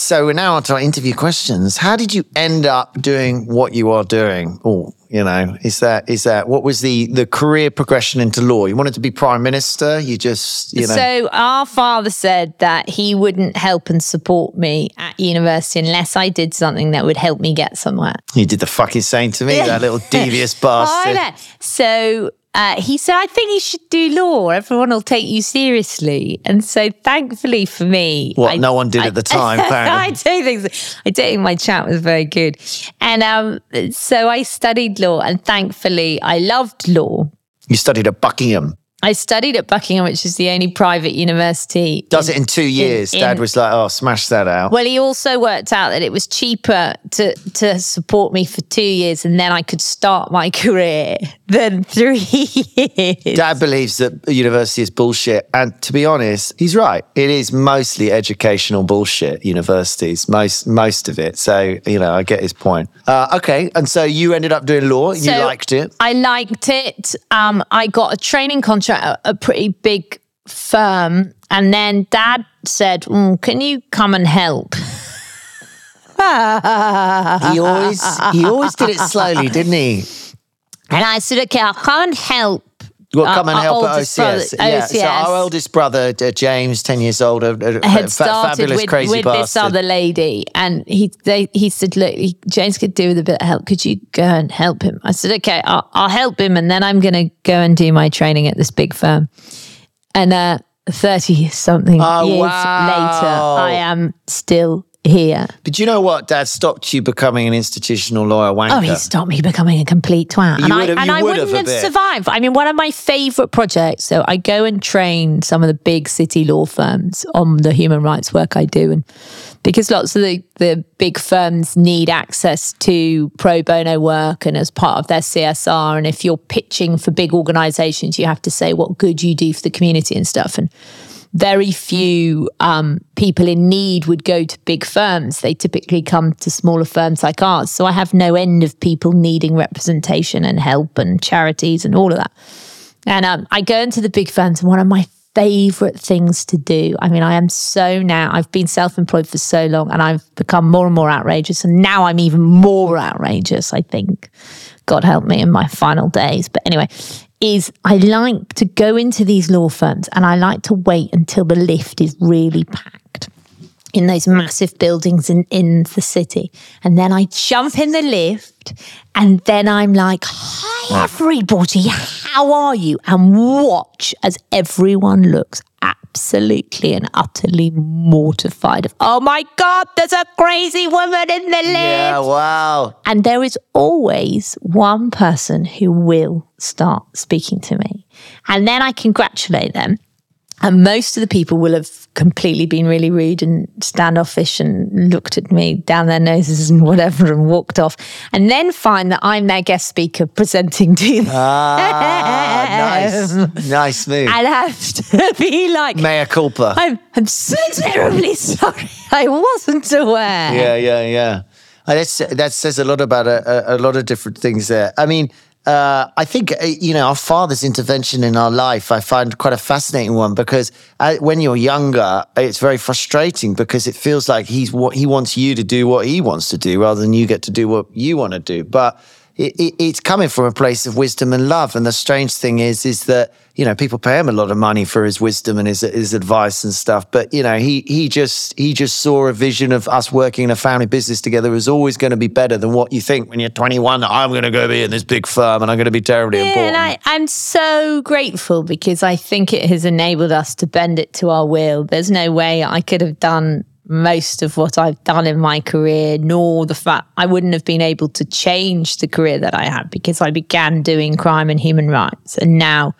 so we're now on to our interview questions. How did you end up doing what you are doing? Or, you know, is that is that what was the the career progression into law? You wanted to be prime minister. You just you know. So our father said that he wouldn't help and support me at university unless I did something that would help me get somewhere. you did the fucking same to me, that little devious bastard. So uh, he said, I think you should do law. Everyone will take you seriously. And so thankfully for me. What I- no one did I- at the time, I apparently. do think so. I don't think my chat was very good. And um, so I studied law and thankfully I loved law. You studied at Buckingham. I studied at Buckingham, which is the only private university. Does it in two years. in- Dad was like, "Oh, smash that out." Well, he also worked out that it was cheaper to to support me for two years, and then I could start my career than three years. Dad believes that university is bullshit, and to be honest, he's right. It is mostly educational bullshit. Universities, most most of it. So you know, I get his point. Uh, okay, and so you ended up doing law. you liked it. I liked it. Um, I got a training contract a pretty big firm, and then Dad said, "Mm, "Can you come and help?" He always he always did it slowly, didn't he? And I said, "Okay, I'll come and help." Well, Our- come and our help at oldest OCS. brother- yeah. So our oldest brother, uh, James, ten years older, uh, had started fabulous, with, crazy with this other lady, and he they, he said, "Look, he, James could do with a bit of help. Could you go and help him?" I said, "Okay, I'll, I'll help him, and then I'm going to go and do my training at this big firm." And uh, thirty something Oh, years wow. later, I am still here. But you know what? Dad stopped you becoming an institutional lawyer wanker. Oh, he stopped me becoming a complete twat. You and I, would've- and I wouldn't a have survived. I mean, one of my favorite projects. So I go and train some of the big city law firms on the human rights work I do. And because lots of the, the big firms need access to pro bono work and as part of their CSR. And if you're pitching for big organizations, you have to say what good you do for the community and stuff. And very few um, people in need would go to big firms. They typically come to smaller firms like ours. So I have no end of people needing representation and help and charities and all of that. And um, I go into the big firms, and one of my favorite things to do. I mean, I am so now, I've been self employed for so long and I've become more and more outrageous. And now I'm even more outrageous, I think. God help me in my final days. But anyway, is I like to go into these law firms and I like to wait until the lift is really packed in those massive buildings in, in the city. And then I jump in the lift and then I'm like, hi, everybody, how are you? And watch as everyone looks absolutely and utterly mortified of, oh my God, there's a crazy woman in the lift. Yeah, wow. And there is always one person who will start speaking to me. And then I congratulate them. And most of the people will have completely been really rude and standoffish and looked at me down their noses and whatever and walked off. And then find that I'm their guest speaker presenting to them. Ah, nice. Nice move. And have to be like, Mea culpa. I'm, I'm so terribly sorry. I wasn't aware. Yeah, yeah, yeah. That's, that says a lot about a, a, a lot of different things there. I mean, uh, I think, uh, you know, our father's intervention in our life, I find quite a fascinating one because uh, when you're younger, it's very frustrating because it feels like he's what he wants you to do what he wants to do rather than you get to do what you want to do. But it, it, it's coming from a place of wisdom and love. And the strange thing is, is that you know people pay him a lot of money for his wisdom and his his advice and stuff. But you know he he just he just saw a vision of us working in a family business together is always going to be better than what you think when you're 21. I'm going to go be in this big firm and I'm going to be terribly Yeah, important. and I, I'm so grateful because I think it has enabled us to bend it to our will. There's no way I could have done most of what I've done in my career, nor the fact I wouldn't have been able to change the career that I had because I began doing crime and human rights and now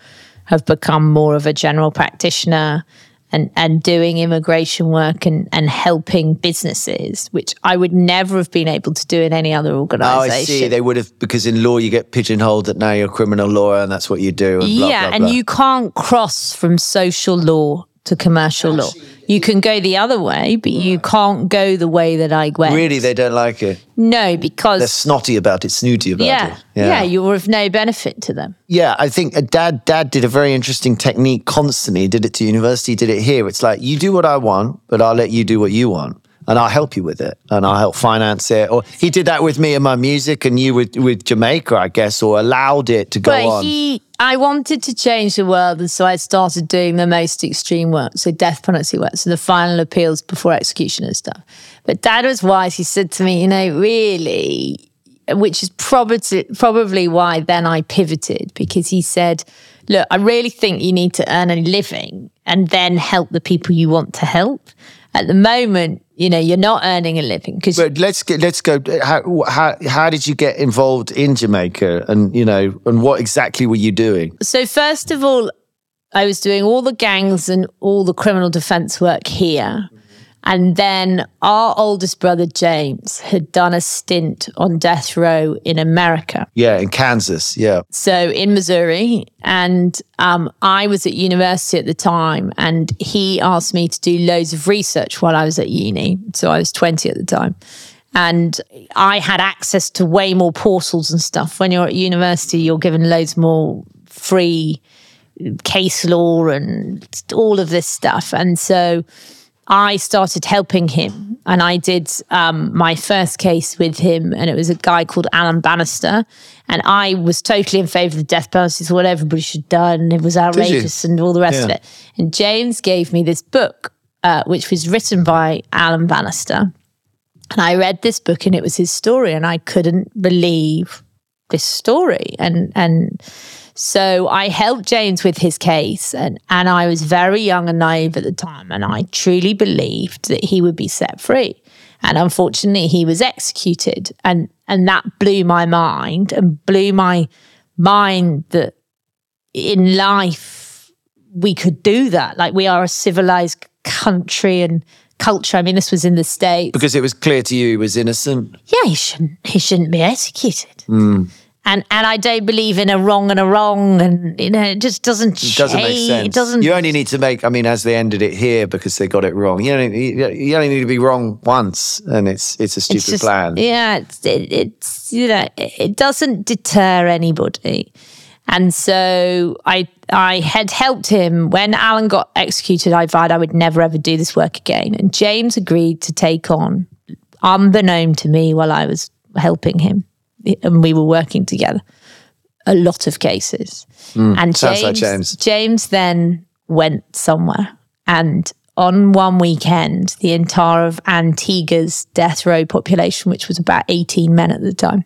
have become more of a general practitioner and, and doing immigration work and, and helping businesses, which I would never have been able to do in any other Oh, organization. I see. They would have because in law you get pigeonholed that now you're a criminal lawyer and that's what you do. And blah, yeah, blah, and you can't cross from social law to commercial law. You can go the other way, but you can't go the way that I went. really they don't like it. No, because They're snotty about it, snooty about yeah, it. yeah, yeah, you're of no benefit to them. Yeah, I think uh, dad dad did a very interesting technique constantly. Did it to university, did it here. It's like you do what I want, but I'll let you do what you want. And I'll help you with it, and I'll help finance it. Or he did that with me and my music, and you with with Jamaica, I guess, or allowed it to go but on. he, I wanted to change the world, and so I started doing the most extreme work, so death penalty work, so the final appeals before execution and stuff. But Dad was wise. He said to me, you know, really, which is probably probably why then I pivoted because he said, look, I really think you need to earn a living and then help the people you want to help. At the moment, you know, you're not earning a living because but let's get let's go. How, how how did you get involved in Jamaica, and you know, and what exactly were you doing? So first of all, I was doing all the gangs and all the criminal defense work here. And then our oldest brother, James, had done a stint on death row in America. Yeah, in Kansas. Yeah. So in Missouri. And um, I was at university at the time. And he asked me to do loads of research while I was at uni. So I was 20 at the time. And I had access to way more portals and stuff. When you're at university, you're given loads more free case law and all of this stuff. And so I started helping him and I did um, my first case with him. And it was a guy called Alan Bannister. And I was totally in favor of the death penalty. So what everybody should have done. And it was outrageous and all the rest Yeah. of it. And James gave me this book, uh, which was written by Alan Bannister. And I read this book and it was his story. And I couldn't believe this story. And, and, so I helped James with his case, and, and I was very young and naive at the time, and I truly believed that he would be set free. And unfortunately, he was executed, and and that blew my mind and blew my mind that in life we could do that. Like we are a civilized country and culture. I mean, this was in the states. Because it was clear to you he was innocent. Yeah, he shouldn't. He shouldn't be executed. Hmm. And and I don't believe in a wrong and a wrong, and you know, it just doesn't. It doesn't make sense. It doesn't. You only need to make. I mean, as they ended it here because they got it wrong. You only you only need to be wrong once, and it's it's a stupid it's just, plan. Yeah, it's, it, it's you know, it doesn't deter anybody. And so I I had helped him when Alan got executed. I vowed I would never ever do this work again. And James agreed to take on, unbeknown to me, while I was helping him, and we were working together, a lot of cases. and Hmm, sounds like James. James then went somewhere and on one weekend, the entire of Antigua's death row population, which was about 18 men at the time,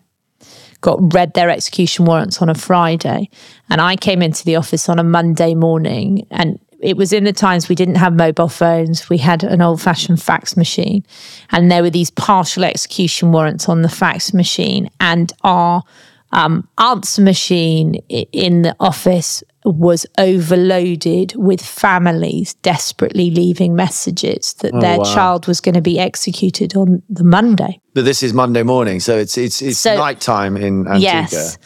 got read their execution warrants on a Friday. And I came into the office on a Monday morning and it was in the times we didn't have mobile phones. We had an old fashioned fax machine. And there were these partial execution warrants on the fax machine. And our um, answer machine in the office was overloaded with families desperately leaving messages that their wow. child was going to be executed on the Monday. But this is Monday morning, so it's it's it's So- nighttime in Antigua. Yes.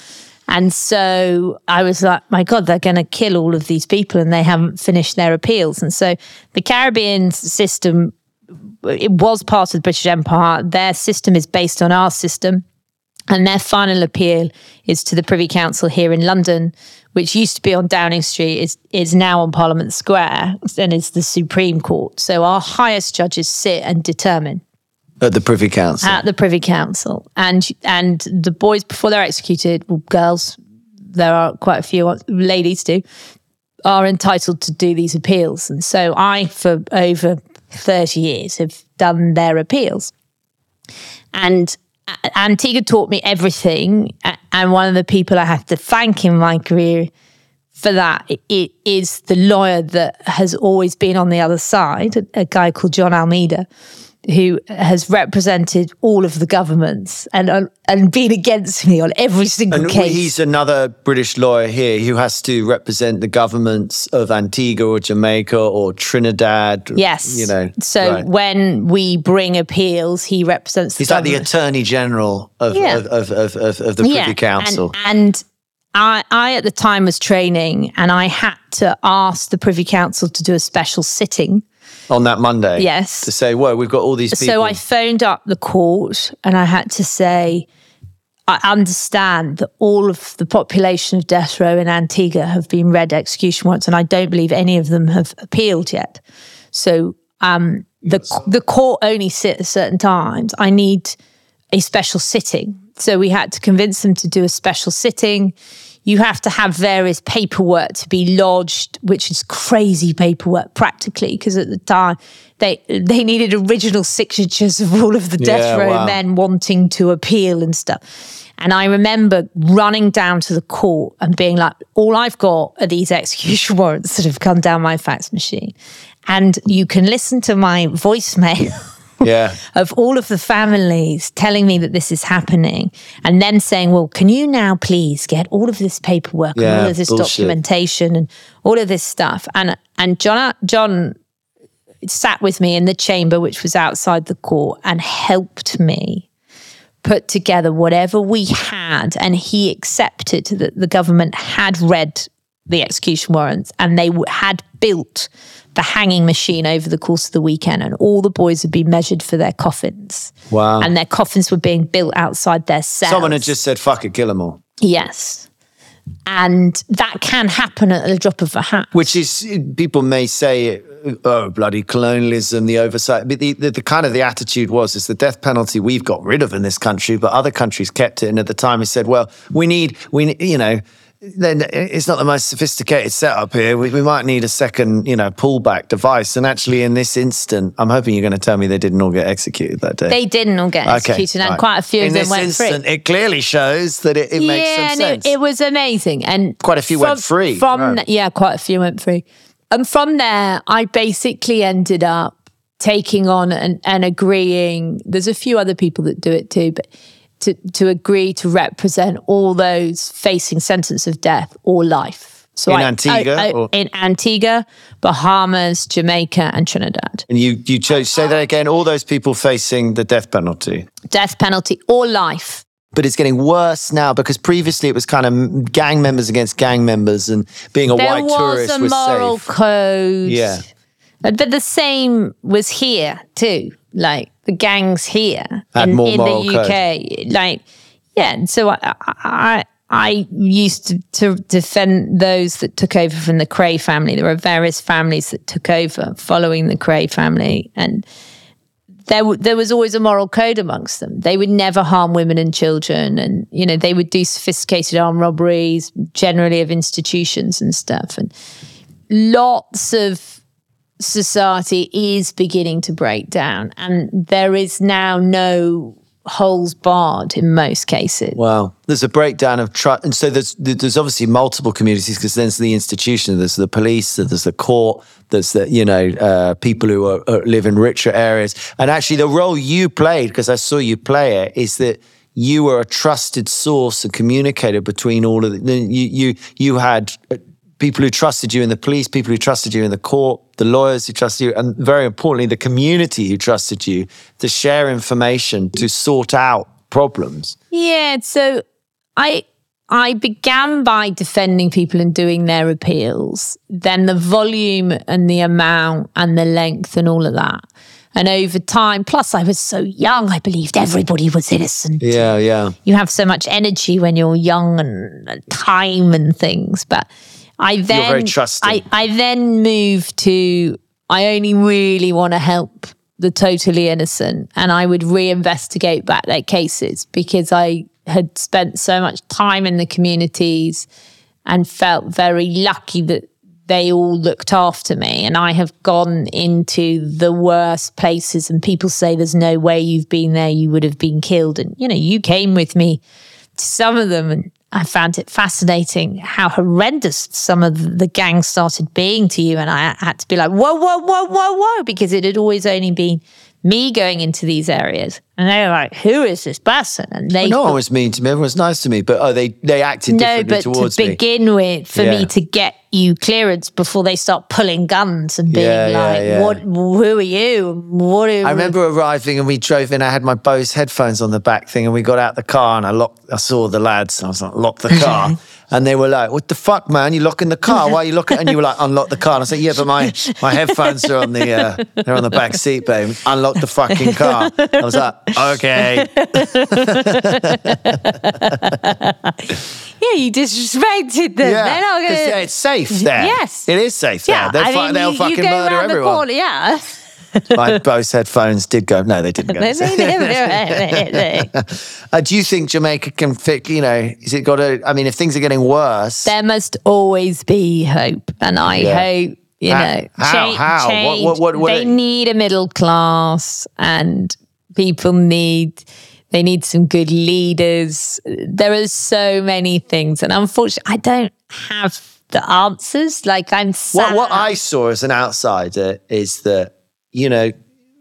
And so I was like, my God, they're going to kill all of these people and they haven't finished their appeals. And so the Caribbean system, it was part of the British Empire. Their system is based on our system. And their final appeal is to the Privy Council here in London, which used to be on Downing Street, is, is now on Parliament Square and is the Supreme Court. So our highest judges sit and determine At the Privy Council. at the Privy Council, and and the boys before they're executed, well, girls, there are quite a few ladies too, are entitled to do these appeals, and so I, for over thirty years, have done their appeals, and. Uh, Antigua taught me everything, and one of the people I have to thank in my career for that i- i- the lawyer that has always been on the other side, a guy called John Almeida, who has represented all of the governments and uh, and been against me on every single and case. he's another British lawyer here who has to represent the governments of Antigua or Jamaica or Trinidad. yes, You know. So right. when we bring appeals, he represents. The He's like the. Attorney General of, Yeah. of, of, of, of, of the Privy Council. And, and I, I at the time was training, and I had to ask the Privy Council to do a special sitting. On that Monday. Yes. To say, whoa, we've got all these people. So I phoned up the court, and I had to say. I understand that all of the population of death row in Antigua have been read execution warrants, and I don't believe any of them have appealed yet. So um, the the court only sit at certain times. I need a special sitting. So we had to convince them to do a special sitting. You have to have various paperwork to be lodged, which is crazy paperwork practically, because at the time they they needed original signatures of all of the death Yeah, row wow. men wanting to appeal and stuff. And I remember running down to the court and being like, all I've got are these execution warrants that have come down my fax machine. And you can listen to my voicemail Yeah. of all of the families telling me that this is happening and then saying, well, can you now please get all of this paperwork and all of this bullshit. documentation and all of this stuff? And and John John sat with me in the chamber, which was outside the court, and helped me put together whatever we had. And he accepted that the government had read the execution warrants and they had built the hanging machine over the course of the weekend. And all the boys would be measured for their coffins. Wow. And their coffins were being built outside their cells. Someone had just said, fuck it, kill them all. Yes. And that can happen at the drop of a hat. Which is, people may say, oh, bloody colonialism, the oversight. But the, the, the kind of the attitude was, is the death penalty we've got rid of in this country, but other countries kept it. And at the time, he said, well, we need, we, you know, then it's not the most sophisticated setup here. We, we might need a second, you know, pullback device. And actually, in this instant, I'm hoping you're going to tell me they didn't all get executed that day. They didn't all get executed, and right. quite a few in of them this went instant, free. It clearly shows that it, it makes yeah, some and sense. it, it was amazing, and Quite a few went free, From right. yeah, quite a few went free, and from there, I basically ended up taking on and, and agreeing. There's a few other people that do it too, but to to agree to represent all those facing sentence of death or life. So In I- Antigua, I- I- or- in Antigua, Bahamas, Jamaica, and Trinidad. and you, you chose, say that again, all those people facing the death penalty. Death penalty or life. but it's getting worse now because previously it was kind of gang members against gang members and being a there white was tourist a was moral safe. code. Yeah. But the same was here too. Like the gangs here Had in, more in the UK. Like yeah, and so I I I used to, to defend those that took over from the Kray family. There were various families that took over following the Kray family, and there w- there was always a moral code amongst them. They would never harm women and children, and you know they would do sophisticated armed robberies, generally of institutions and stuff. And lots of society is beginning to break down, and there is now no holes barred in most cases. Wow. There's a breakdown of trust. And so there's there's obviously multiple communities because there's the institution, there's the police, there's the court, there's the, you know, uh, people who are, are, live in richer areas. And actually, the role you played, because I saw you play it, is that you were a trusted source and communicator between all of the. You, you, you had uh, people who trusted you in the police, people who trusted you in the court, the lawyers who trusted you, and very importantly, the community who trusted you to share information, to sort out problems. Yeah, so I I began by defending people and doing their appeals. Then the volume and the amount and the length and all of that. And over time, plus I was so young, I believed everybody was innocent. Yeah, yeah. You have so much energy when you're young and time and things. But I then very trusting. I, I then moved to I only really want to help the totally innocent and I would reinvestigate back their cases because I had spent so much time in the communities and felt very lucky that they all looked after me. And I have gone into the worst places and people say there's no way you've been there. You would have been killed. And you know you came with me to some of them and I found it fascinating how horrendous some of the gang started being to you. And I had to be like, whoa, whoa, whoa, whoa, whoa, because it had always only been me going into these areas. And they were like, who is this person? And they No one was mean to me. Everyone was nice to me, but oh, they they acted no, differently but to towards me. begin with, for Yeah. me to get you clearance before they start pulling guns and being Yeah, yeah, like, yeah. "What? Who are you? What?" Are I remember arriving and we drove in. I had my Bose headphones on the back thing, and we got out the car and I locked. I saw the lads. And I was like, lock the car. And they were like, "What the fuck, man? You locking the car? Why are you locking?" And you were like, "Unlock the car." And I said, "Yeah, but my my headphones are on the uh, they're on the back seat, babe. Unlock the fucking car." I was like, "Okay." Yeah, you disrespected them. Yeah, They're not gonna. yeah, it's safe there. Yes. it is safe Yeah, there. They'll, I fu- they'll you, fucking you go murder around the corner, yeah. My Bose headphones did go. No, they didn't go. uh, do you think Jamaica can fix? You know, is it got to? I mean, if things are getting worse, there must always be hope, and I yeah. hope you how, know how, change. How? change. What, what, what, they need a middle class, and people need they need some good leaders. There are so many things, and unfortunately, I don't have the answers. Like I'm sad. What, what I saw as an outsider is that you know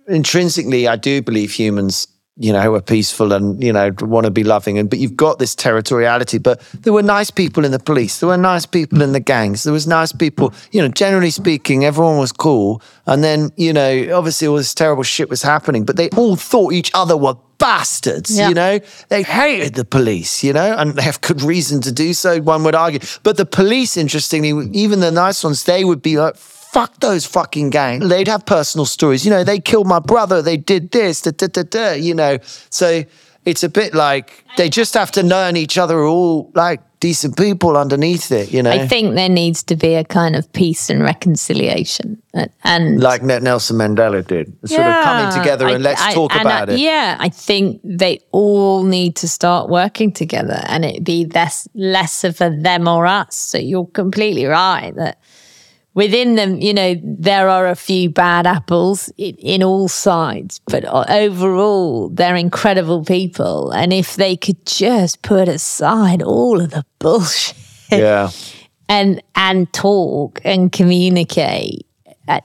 intrinsically, I do believe humans you know, are peaceful and, you know, want to be loving. And but you've got this territoriality. But there were nice people in the police. There were nice people in the gangs. There was nice people, you know, generally speaking, everyone was cool. And then, you know, obviously all this terrible shit was happening, but they all thought each other were bastards, yeah. you know? They hated the police, you know, and they have good reason to do so, one would argue. But the police, interestingly, even the nice ones, they would be like, fuck those fucking gangs. They'd have personal stories. You know, they killed my brother, they did this, da, da, da, da, you know. So it's a bit like they just have to learn each other are all like decent people underneath it, you know. I think there needs to be a kind of peace and reconciliation, and like Nelson Mandela did, sort yeah, of coming together and I, let's I, talk and about I, it. Yeah, I think they all need to start working together, and it be less less of a them or us. So you're completely right that within them, you know, there are a few bad apples in, in, all sides, but overall, they're incredible people. And if they could just put aside all of the bullshit, yeah, and and talk and communicate.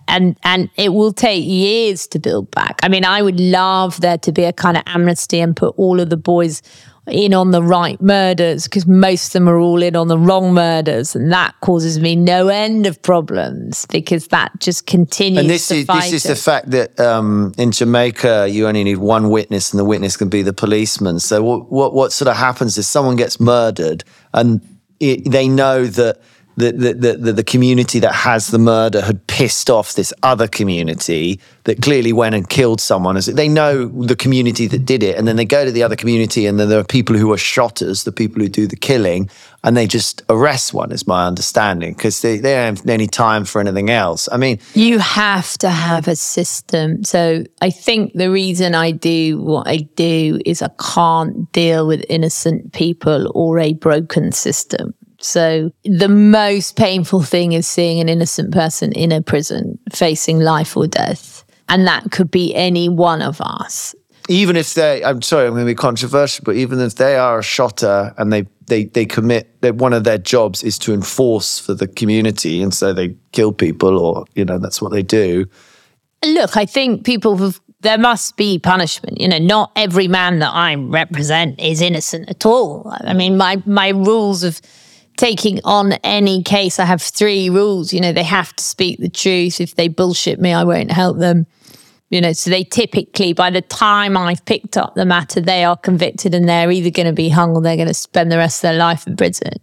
And and it will take years to build back. I mean, I would love there to be a kind of amnesty and put all of the boys in on the right murders because most of them are all in on the wrong murders, and that causes me no end of problems because that just continues. And this is this is the fact that um, in Jamaica you only need one witness, and the witness can be the policeman. So what what, what sort of happens is someone gets murdered, and it, they know that the, the, the, the, community that has the murder had pissed off this other community that clearly went and killed someone. As they know the community that did it, and then they go to the other community, and then there are people who are shotters, the people who do the killing, and they just arrest one, is my understanding, because they, they don't have any time for anything else. I mean, you have to have a system. So I think the reason I do what I do is I can't deal with innocent people or a broken system. So the most painful thing is seeing an innocent person in a prison facing life or death. And that could be any one of us. Even if they, I'm sorry, I'm going to be controversial, but even if they are a shotter and they, they, they commit, that one of their jobs is to enforce for the community. And so they kill people or, you know, that's what they do. Look, I think people have there must be punishment. You know, not every man that I represent is innocent at all. I mean, my my rules of taking on any case, I have three rules. You know, they have to speak the truth. If they bullshit me, I won't help them. You know, so they typically, by the time I've picked up the matter, they are convicted and they're either going to be hung or they're going to spend the rest of their life in prison.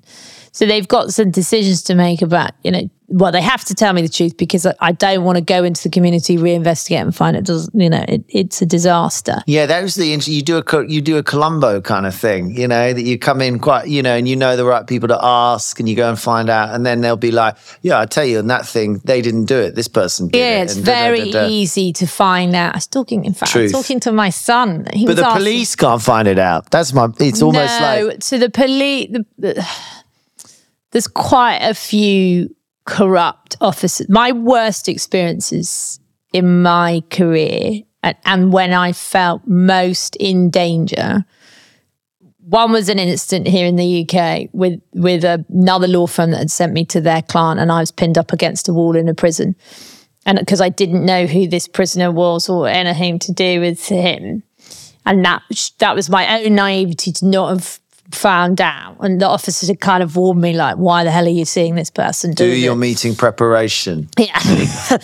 So they've got some decisions to make about, you know, well, they have to tell me the truth because I don't want to go into the community, reinvestigate, and find it doesn't. You know, it, it's a disaster. Yeah, that was the you do a you do a Columbo kind of thing. You know that you come in quite, you know, and you know the right people to ask, and you go and find out, and then they'll be like, "Yeah, I tell you, on that thing, they didn't do it. This person did yeah, it." it's very da, da, da, easy to find out. I was talking, in fact, Truth. talking to my son. He but the asking, police can't find it out. That's my. It's almost no, like to the police. The, the, there's quite a few corrupt officers. My worst experiences in my career and, and when I felt most in danger. One was an incident here in the UK with with another law firm that had sent me to their client, and I was pinned up against a wall in a prison, and because I didn't know who this prisoner was or anything to do with him, and that that was my own naivety to not have found out, and the officers had kind of warned me, like, "Why the hell are you seeing this person do your it? meeting preparation?" Yeah.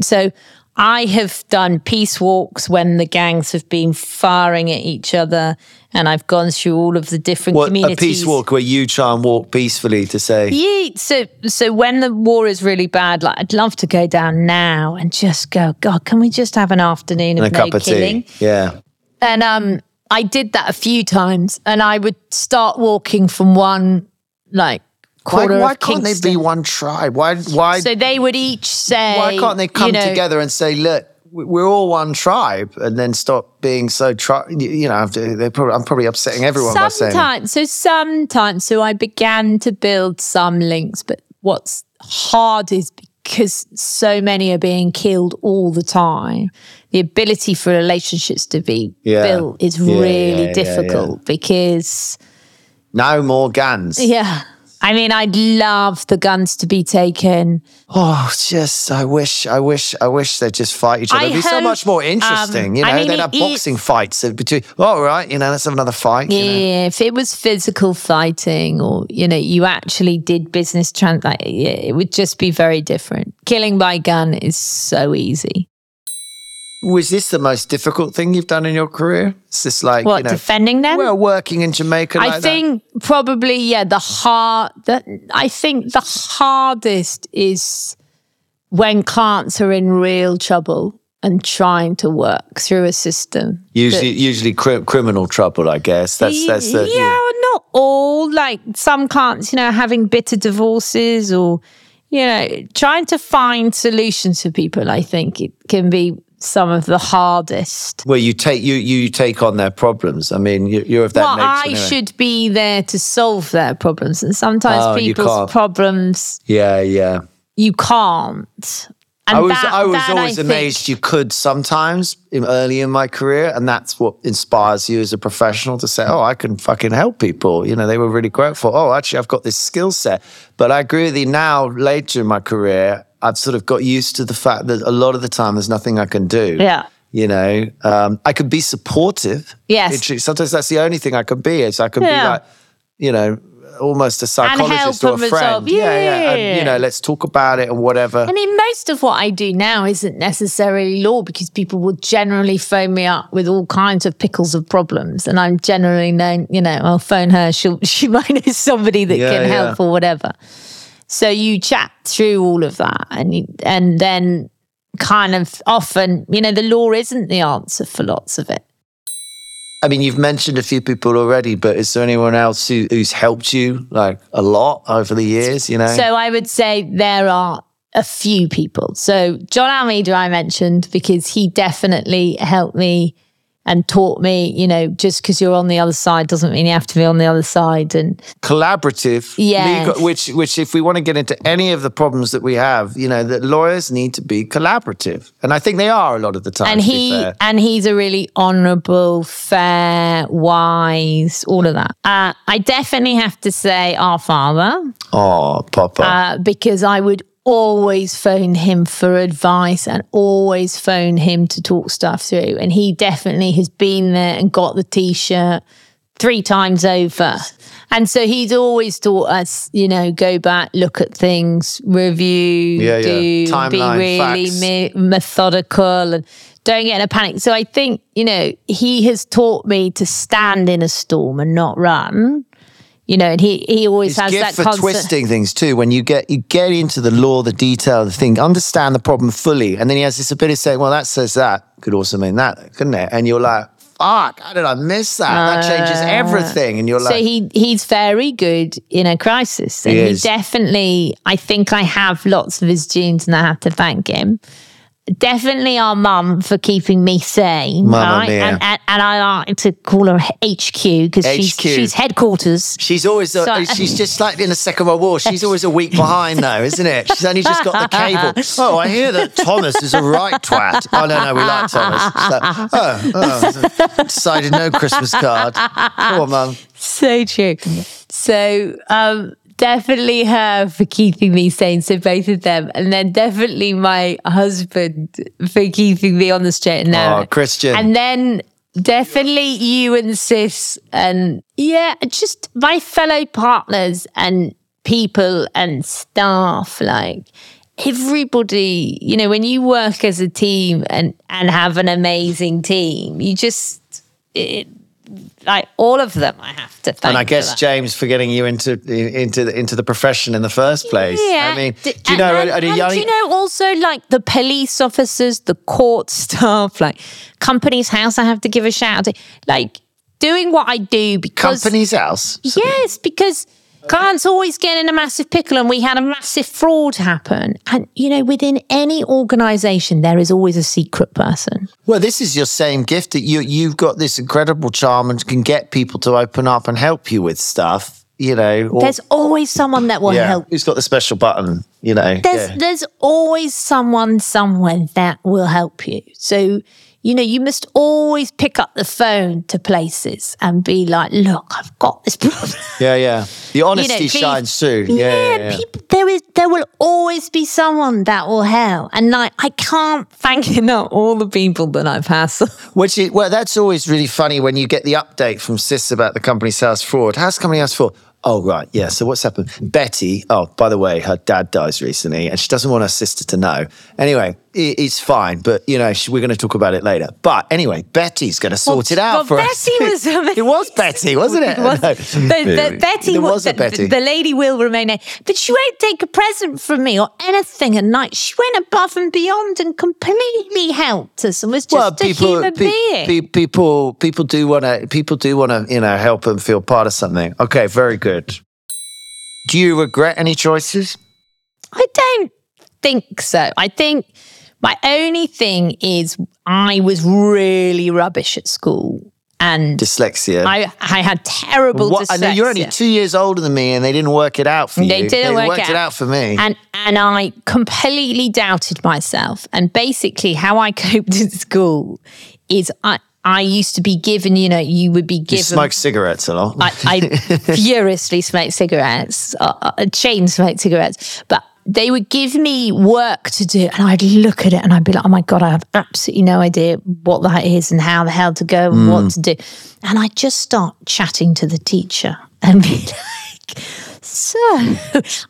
so I have done peace walks when the gangs have been firing at each other, and I've gone through all of the different what, communities. A peace walk where you try and walk peacefully to say, yeah. So, so when the war is really bad, like I'd love to go down now and just go, God, can we just have an afternoon of no cup of killing? Tea. Yeah. And um, I did that a few times, and I would start walking from one like quarter why, why of can't they be one tribe? Why? Why? So they would each say, why can't they come you know, together and say, look, we're all one tribe, and then stop being so tri- You know, they're probably, I'm probably upsetting everyone by saying. Sometimes, so sometimes, so I began to build some links, but what's hard is because so many are being killed all the time. The ability for relationships to be Yeah. built is Yeah, really yeah, difficult because No more guns. yeah. I mean, I'd love the guns to be taken. Oh, just I wish, I wish, I wish they'd just fight each other. I It'd be so much more um, interesting. you know, I mean, they'd it- have it- boxing fights between. Oh, all right, you know, let's have another fight. you know. Yeah, if it was physical fighting or, you know, you actually did business trans, like, it would just be very different. Killing by gun is so easy. Was this the most difficult thing you've done in your career? Is this like What, you know, defending them? well, working in Jamaica? Like I think probably yeah the hard that I think the hardest is when clients are in real trouble and trying to work through a system. that. usually, usually cri- criminal trouble. I guess that's that's the yeah, not all. Like some clients, you know, having bitter divorces or you know, trying to find solutions for people. I think it can be some of the hardest. Well, you take you you take on their problems. I mean, you, you're of that well, nature. I anyway. should be there to solve their problems, and sometimes Oh, people's problems Yeah, yeah. you can't. And I was that- I was that always think- amazed you could sometimes in, early in my career, and that's what inspires you as a professional to say, "Oh, I can fucking help people." You know, they were really grateful. Oh, actually, I've got this skill set. But I agree with you. Now, later in my career, I've sort of got used to the fact that a lot of the time there's nothing I can do. Yeah. You know, um, I can be supportive. Yes. Literally, sometimes that's the only thing I can be. Is I can be like, you know, almost a psychologist or a friend. resolve. Yeah, yeah. And, Yeah. you know, let's talk about it and whatever. I mean, most of what I do now isn't necessarily law because people will generally phone me up with all kinds of pickles of problems, and I'm generally known. You know, I'll phone her. She'll she might know somebody that Yeah, can yeah. help or whatever. So you chat through all of that, and you, and then kind of often, you know, the law isn't the answer for lots of it. I mean, you've mentioned a few people already, but is there anyone else who, who's helped you like a lot over the years? You know, So I would say there are a few people. So John Almeida, I mentioned because he definitely helped me and taught me, you know, just because you're on the other side doesn't mean you have to be on the other side. And collaborative, yeah, legal, which which if we want to get into any of the problems that we have, you know, that lawyers need to be collaborative, and I think they are a lot of the time. and he and he's a really honourable, fair, wise, all of that. Uh, I definitely have to say our father. oh, Papa, uh, because I would always phone him for advice and always phone him to talk stuff through. And he definitely has been there and got the t shirt three times over. And so he's always taught us, you know, go back, look at things, review, Yeah, yeah. do, Timeline, be really me- methodical and don't get in a panic. So I think, you know, he has taught me to stand in a storm and not run. You know, and he, he always His has gift that for constant. twisting things too. When you get you get into the law, the detail, the thing, understand the problem fully, and then he has this ability to say, "Well, that says that could also mean that, couldn't it?" And you're like, "Fuck, how did I miss that? that changes everything." And you're Uh, So like, he he's very good in a crisis, and He he, definitely. I think I have lots of his genes, and I have to thank him. Definitely our mum for keeping me sane, Mamma right? mia. And, and and I like to call her HQ because she's she's headquarters. She's always uh, So- she's just like in the Second World War. She's always a week behind though, isn't it? She's only just got the cable. Oh, I hear that Thomas is a right twat. Oh no, no, we like Thomas. So, oh, oh, decided no Christmas card. Come on, mum. So true. So um, definitely her for keeping me sane. So both of them, and then definitely my husband for keeping me on the straight and ah, narrow. Oh, Christian. And then definitely you and sis, and yeah, just my fellow partners and people and staff. Like everybody, you know, when you work as a team and and have an amazing team, you just. It, like all of them, I have to thank. And I for guess that. James for getting you into into the, into the profession in the first place. Yeah. I mean, do you know and, at a and young do you know also like the police officers, the court staff, like Companies House? I have to give a shout out to, like doing what I do because Companies House? yes, because Clients always get in a massive pickle, and we had a massive fraud happen. And, you know, within any organization, there is always a secret person. Well, this is your same gift that you you've got this incredible charm and can get people to open up and help you with stuff. You know, or, There's always someone that will yeah, help. who's got the special button? You know, There's yeah. there's always someone somewhere that will help you. So, you know, you must always pick up the phone to places and be like, look, I've got this problem. yeah, yeah. The honesty please- shines through. Yeah, yeah, yeah. people there is there will always be someone that will help. And like I can't thank enough all the people that I've hassled. Which is, well, that's always really funny when you get the update from Sis about the Companies House fraud. How's the company house fraud? Oh, right. Yeah. So what's happened? Betty, oh, by the way, her dad dies recently and she doesn't want her sister to know. Anyway, it's fine, but, you know, we're going to talk about it later. But anyway, Betty's going to sort it out well, for us. Betty was it was Betty, wasn't it? It was- No. the- the Betty There wa- was a the, Betty. The lady will remain there, but she won't take a present from me or anything at night. She went above and beyond and completely helped us and was just a human pe- being. pe- people, people do want to, people do want to, you know, help and feel part of something. Okay, very good. Do you regret any choices? I don't think so. I think my only thing is I was really rubbish at school. And Dyslexia. I, I had terrible What- I know you're only two years older than me, and they didn't work it out for you. They didn't work it it out. out for me. and and I completely doubted myself. And basically, how I coped in school is I I used to be given, you know, you would be you given. smoke cigarettes a lot. I, I furiously smoked cigarettes, uh, uh, chain smoked cigarettes, but they would give me work to do, and I'd look at it and I'd be like, "Oh my god, I have absolutely no idea what that is and how the hell to go and what to do," and I'd just start chatting to the teacher and be like. So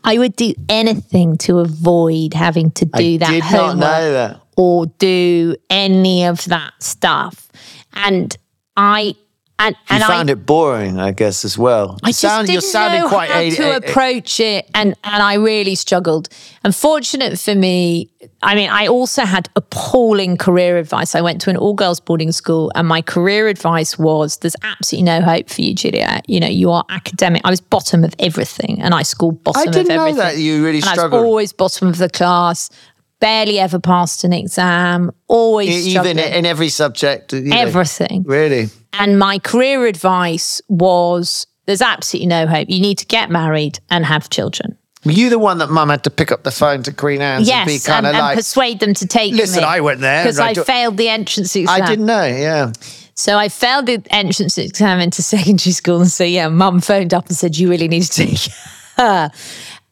I would do anything to avoid having to do I that homework know that. or do any of that stuff. And I and You found I, it boring, I guess, as well. I just Sound- didn't you're sounding know quite how a- to a- approach it, and and I really struggled. Unfortunate for me, I mean, I also had appalling career advice. I went to an all girls boarding school, and my career advice was: "There's absolutely no hope for you, Juliet. You know, you are academic. I was bottom of everything, and I scored bottom I didn't know everything. that you really and I was struggled. always bottom of the class. Barely ever passed an exam. Always Even struggling. in, in every subject. you know. everything. Really? And my career advice was there's absolutely no hope. You need to get married and have children. Were you the one that mum had to pick up the phone to Queen Anne's and be kind of and like, persuade them to take Listen, me. I went there, because I I failed the entrance exam. I didn't know, yeah. So I failed the entrance exam into secondary school, and so yeah, mum phoned up and said you really need to take her.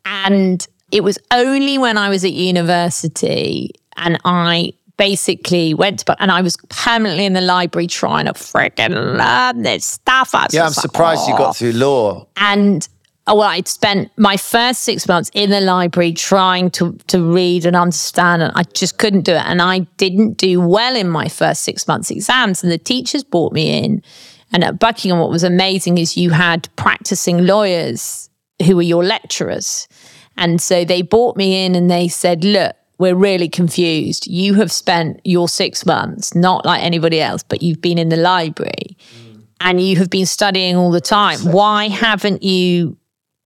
And it was only when I was at university and I basically went to, and I was permanently in the library trying to freaking learn this stuff. Yeah, I'm like, surprised you "Oh." got through law. and oh, well, I'd spent my first six months in the library trying to to read and understand, and I just couldn't do it. And I didn't do well in my first six months exams, and the teachers brought me in. And at Buckingham, what was amazing is you had practicing lawyers who were your lecturers, and so they brought me in and they said, "Look." We're really confused. You have spent your six months, not like anybody else, but you've been in the library and you have been studying all the time. Why haven't you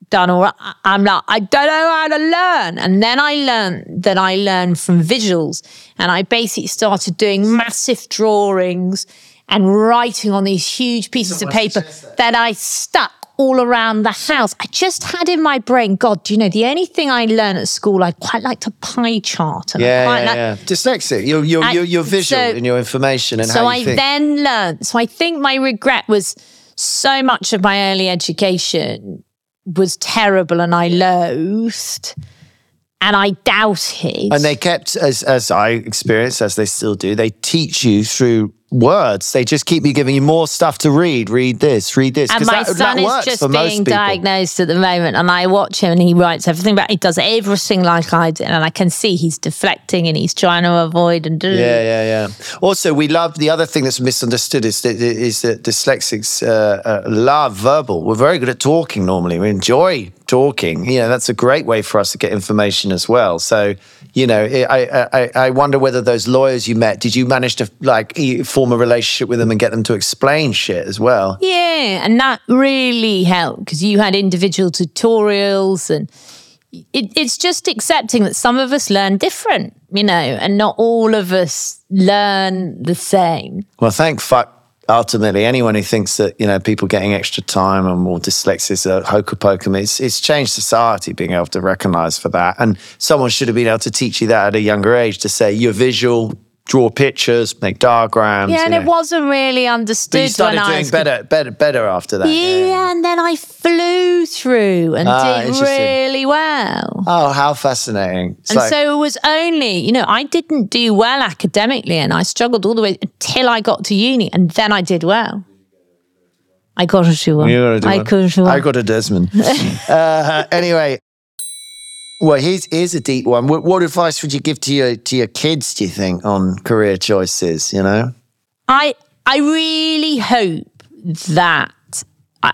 done all right? I'm like, I don't know how to learn. And then I learned that I learned from visuals. And I basically started doing massive drawings and writing on these huge pieces of paper that I stuck all around the house. I just had in my brain, God, do you know, the only thing I learned at school, I quite liked a pie chart. And I Yeah, quite yeah, like- yeah. Dyslexic. You're, you're, I- you're, you're visual so- in your information and so how I think. then learned. So I think my regret was so much of my early education was terrible and I loathed and I doubted. and they kept, as, as I experienced, as they still do, they teach you through words. They just keep you giving you more stuff to read. Read this, read this. and my that, son that is just being diagnosed at the moment, and I watch him, and he writes everything, but he does everything like I do, and I can see he's deflecting and he's trying to avoid and do. Yeah, yeah, yeah. Also, we love the other thing that's misunderstood is that, is that dyslexics uh, uh, love verbal. We're very good at talking normally. We enjoy talking. You know, that's a great way for us to get information as well. So, you know, I, I, I wonder whether those lawyers you met, did you manage to like form a relationship with them and get them to explain shit as well? Yeah, and that really helped because you had individual tutorials and it, it's just accepting that some of us learn different, you know, and not all of us learn the same. Well, thank fuck. Ultimately, anyone who thinks that you know people getting extra time and more dyslexia is a hocus pocus, it's, it's changed society being able to recognise for that. And someone should have been able to teach you that at a younger age to say you're visual, draw pictures, make diagrams. Yeah, and you it wasn't really understood. But you started doing was better, better, better after that. Yeah, and then I flew through and Ah, did really well. Oh, how fascinating! It's And like- so it was only, you know, I didn't do well academically and I struggled all the way until I got to uni and then I did well. I got to do well. You gotta do I one. could do. I got a Desmond. uh, anyway, well, here's here's a deep one. What, what advice would you give to your to your kids? Do you think on career choices? You know, I I really hope that I,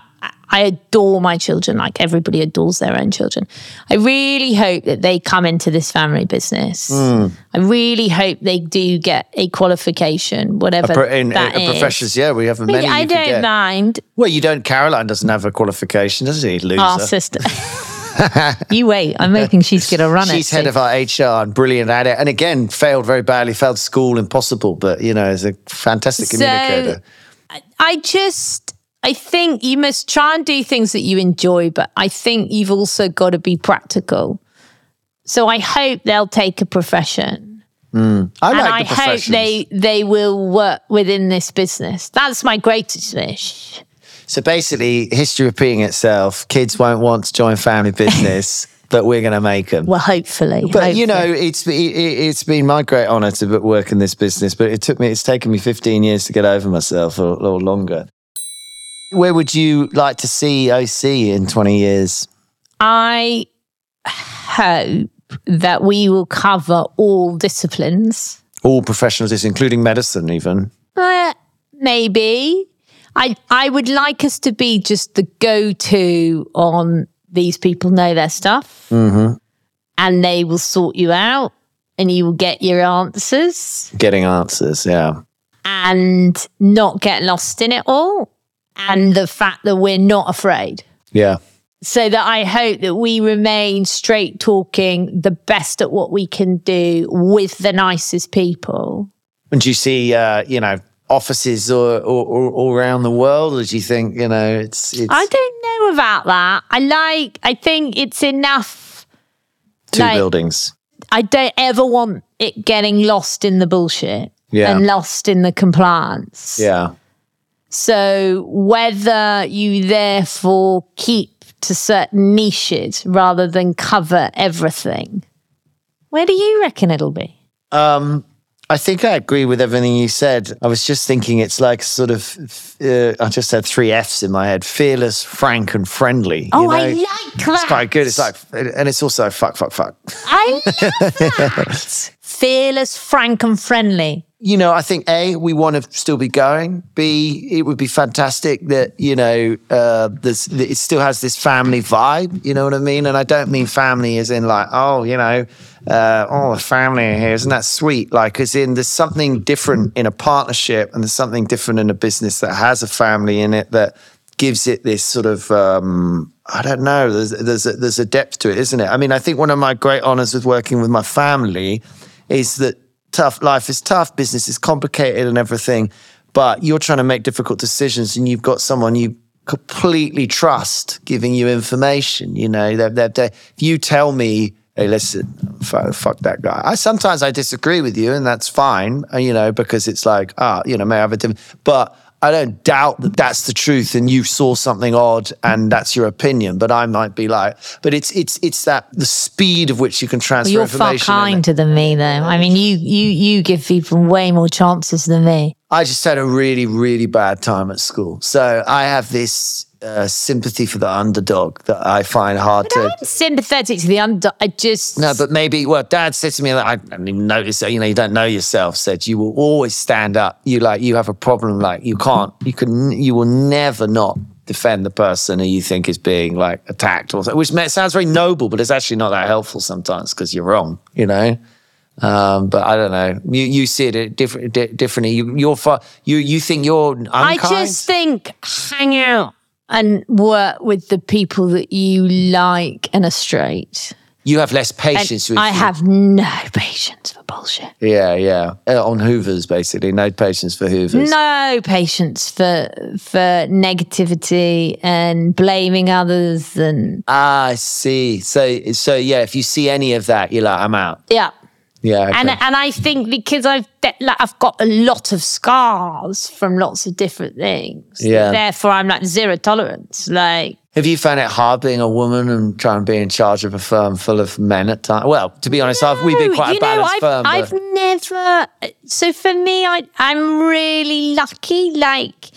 I- adore my children like everybody adores their own children. I really hope that they come into this family business. Hmm. I really hope they do get a qualification, whatever Pro- in, that in is. professions. Yeah, we have I, many. I don't mind Well, you don't. Caroline doesn't have a qualification, does he? Loser. our sister. you wait. I'm hoping she's going to run it. She's head of our HR and brilliant at it. And again, failed very badly, failed school, impossible, but you know, is a fantastic communicator. So-. I just, I think you must try and do things that you enjoy, but I think you've also got to be practical. So I hope they'll take a profession. Hmm. I and like I the hope they they will work within this business. That's my greatest wish. So basically, history repeating itself. Kids won't want to join family business, but we're going to make them. Well, hopefully. But you know, it's it, it's been my great honour to work in this business. But it took me, it's taken me 15 years to get over myself, or, or longer. Where would you like to see OC in 20 years? I hope that we will cover all disciplines. All professionals, including medicine, even. Uh, maybe. I I would like us to be just the go-to on these people know their stuff, and they will sort you out, and you will get your answers, Getting answers, yeah. and not get lost in it all. And the fact that we're not afraid. Yeah. So that I hope that we remain straight talking, the best at what we can do with the nicest people. And do you see, uh, you know, offices or, all, all- all around the world? Or do you think, you know, it's, it's I don't know about that. I like, I think it's enough. two like- buildings? I don't ever want it getting lost in the bullshit Yeah. and lost in the compliance. Yeah. So whether you therefore keep to certain niches rather than cover everything, where do you reckon it'll be? Um, I think I agree with everything you said. I was just thinking it's like sort of, uh, I just had three F's in my head fearless, frank, and friendly. you Oh, I like that. It's quite good. It's like, and it's also fuck, fuck, fuck. I love that. Fearless, frank, and friendly. You know, I think A, we want to still be going. B, it would be fantastic that, you know, uh, this, it still has this family vibe. You know what I mean? And I don't mean family as in like, oh, you know, uh, oh, the family here, isn't that sweet? Like, as in there's something different in a partnership and there's something different in a business that has a family in it that gives it this sort of, um, I don't know, there's, there's, a, there's a depth to it, isn't it? I mean, I think one of my great honors with working with my family is that tough life is tough business is complicated and everything but you're trying to make difficult decisions and you've got someone you completely trust giving you information you know they're, they're, they're- if you tell me hey listen fuck, fuck that guy i sometimes i disagree with you and that's fine uh, you know because it's like ah you know may I have a different but I don't doubt that that's the truth, and you saw something odd, and that's your opinion. But I might be like, but it's it's it's that the speed of which you can transfer You're far kinder than me, though. I mean, you you you give people way more chances than me. I just had a really, really bad time at school. So I have this uh, sympathy for the underdog that I find hard to. I'm sympathetic to the under. I just No, but maybe, well, dad said to me that I didn't even notice you know, you don't know yourself, said you will always stand up. You like, you have a problem, like, you can't, you can, you will never not defend the person who you think is being like attacked or something, which sounds very noble, but it's actually not that helpful sometimes because you're wrong, you know. Um, but I don't know. You you see it different di- differently. You you're far, you you think you're unkind. I just think hang out and work with the people that you like and are straight. you have less patience with. I have no patience for bullshit. Yeah, yeah. Uh, on Hoovers, basically, no patience for Hoovers. No patience for for negativity and blaming others and Ah, I see. So so yeah, if you see any of that, you're like, I'm out. yeah. Yeah. And okay. and I think because I've de- like I've got a lot of scars from lots of different things. Yeah. Therefore, I'm like zero tolerance. Like Have you found it hard being a woman and trying to be in charge of a firm full of men at times? Well, to be honest, I've, we've been quite a balanced know, firm. I've never. So for me, I I'm really lucky. Like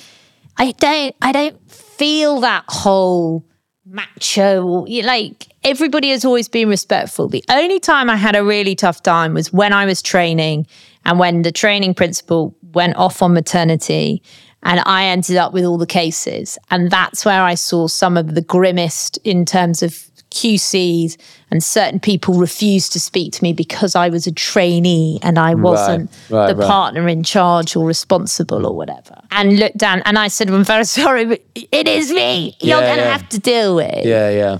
I don't I don't feel that whole macho. Like everybody has always been respectful. The only time I had a really tough time was when I was training and when the training principal went off on maternity. And I ended up with all the cases. And that's where I saw some of the grimmest in terms of QCs and certain people refused to speak to me because I was a trainee and I wasn't right, the right. partner in charge or responsible or whatever. And looked down and I said, I'm very sorry, but it is me. You're Yeah, going to yeah. have to deal with. yeah, yeah.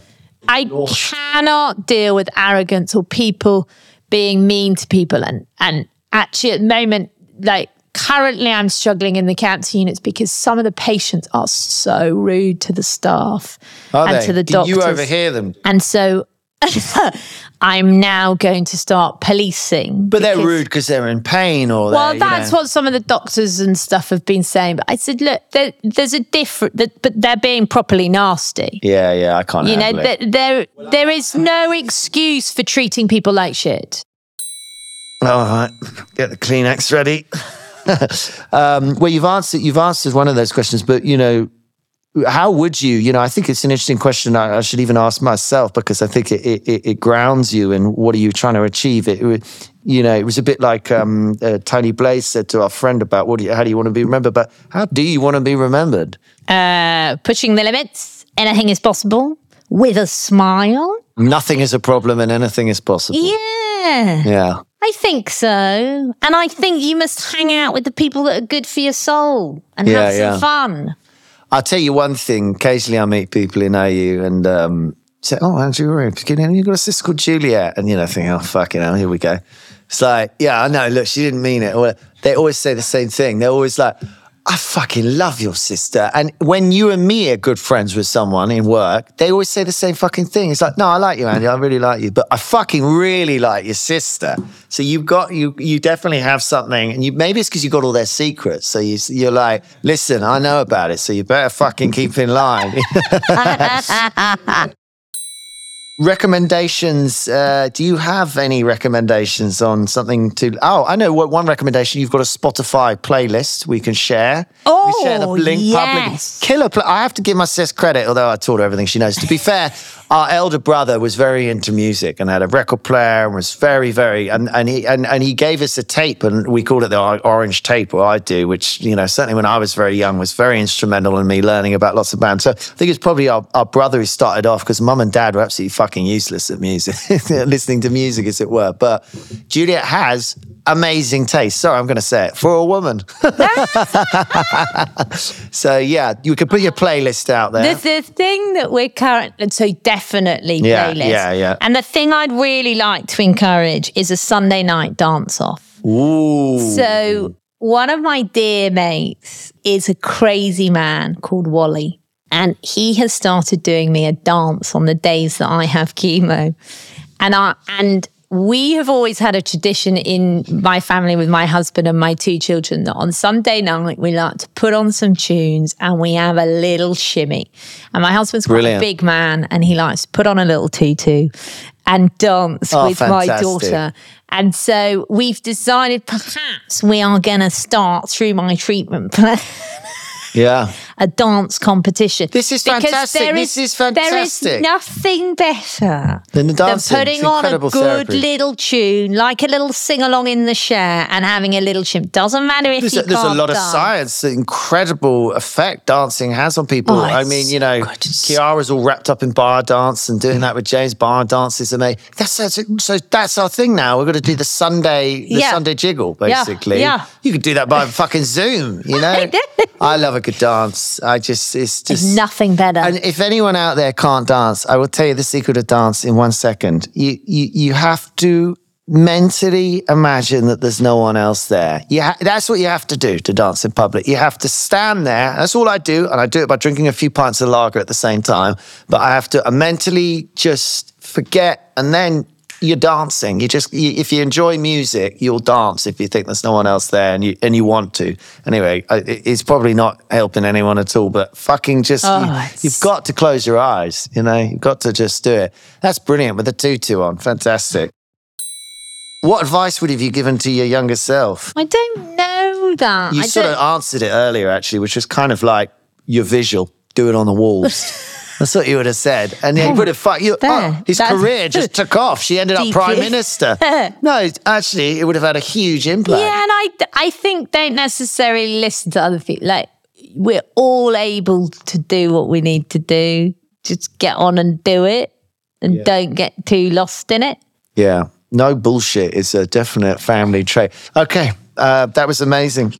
I cannot deal with arrogance or people being mean to people. And and actually, at the moment, like currently, I'm struggling in the cancer units because some of the patients are so rude to the staff Are and they? to the Do doctors. you overhear them? And so. I'm now going to start policing. But they're rude because they're in pain or well, that's know- what some of the doctors and stuff have been saying. But I said, look, there, there's a different, but they're being properly nasty. Yeah, yeah, I can't You know, handle it. th- there there is no excuse for treating people like shit. All right, get the Kleenex ready. um, well, you've answered you've answered one of those questions, but you know, how would you? You know, I think it's an interesting question. I, I should even ask myself because I think it, it, it- grounds you in what are you trying to achieve. It, it you know, it was a bit like um, uh, Tony Blair's said to our friend about what do you, how do you want to be remembered, but how do you want to be remembered? Uh, pushing the limits, anything is possible with a smile. Nothing is a problem and anything is possible. Yeah, Yeah. I think so. And I think you must hang out with the people that are good for your soul and Yeah, have some yeah. fun. I'll tell you one thing. Occasionally, I meet people in AU and um, say, "Oh, Andrew Roops, you know, you've got a sister called Juliet," and you know, think, "Oh, fucking hell, here we go." It's like, yeah, I know. Look, she didn't mean it. Or they always say the same thing. They're always like, "I fucking love your sister." And when you and me are good friends with someone in work, they always say the same fucking thing. It's like, "No, I like you, Andy. I really like you, but I fucking really like your sister." So you've got you you definitely have something, and you maybe it's because you got all their secrets. So you you're like, listen, I know about it, so you better fucking keep in line. recommendations uh, do you have any recommendations on something to oh i know what one recommendation you've got a spotify playlist we can share. We share the Oh, yes. public killer pla- i have to give my sis credit although i taught her everything she knows. To be fair our elder brother was very into music and had a record player and was very very and, and he and, and he gave us a tape and we called it the orange tape or i do which you know certainly when i was very young was very instrumental in me learning about lots of bands. So i think it's probably our, our brother who started off because mum and dad were absolutely fucking useless at music listening to music as it were. But juliet has amazing taste sorry i'm going to say it for a woman so yeah you can put your playlist out there The, the thing that we're currently, so definitely Yeah, playlist. yeah, yeah. And the thing I'd really like to encourage is a Sunday night dance off. Ooh. So one of my dear mates is a crazy man called Wally. And he has started doing me a dance on the days that I have chemo. And I and we have always had a tradition in my family with my husband and my two children that on Sunday night we like to put on some tunes and we have a little shimmy. And my husband's quite Brilliant. a big man and he likes to put on a little tutu and dance Oh, with my daughter. And so we've decided perhaps we are going to start through my treatment plan yeah a dance competition. This is Because fantastic. there This is fantastic. is nothing better Than the dancing. putting on a good therapy. little tune, like a little sing along in the shower, and having a little chimp. Doesn't matter if There's you a, there's a lot of science, the incredible effect dancing has on people. Oh, I mean, you know. It's Kiara's all wrapped up in bar dance and doing that with James. Bar dances, and they That's so, so that's our thing now. We're going to do the Sunday, the Yeah. Sunday jiggle, Yeah, basically. yeah. You could do that by fucking Zoom. You know, I love a good dance. I just, it's There's just nothing better. And if anyone out there can't dance, I will tell you the secret of dance in one second. You you you have to mentally imagine that there's no one else there. You ha- that's what you have to do to dance in public. You have to stand there. That's all I do, and I do it by drinking a few pints of lager at the same time. But I have to mentally just forget, and then you're dancing. You just you, if you enjoy music, you'll dance if you think there's no one else there and you and you want to. Anyway, it's probably not helping anyone at all. But fucking just oh, you, you've got to close your eyes. You know, you've got to just do it. That's brilliant with the tutu on. Fantastic. What advice would have you given to your younger self? I don't know that. You I sort don't, of answered it earlier, actually, which was kind of like your visual, do it on the walls. That's what you would have said. And he would have fucked you. Oh, his That's- career just took off. She ended up Deeply. prime minister. no, actually, it would have had a huge impact. Yeah, and I, I think don't necessarily listen to other people. Like we're all able to do what we need to do. Just get on and do it, and don't get too lost in it. Yeah. No bullshit is a definite family trait. Okay. Uh, that was amazing.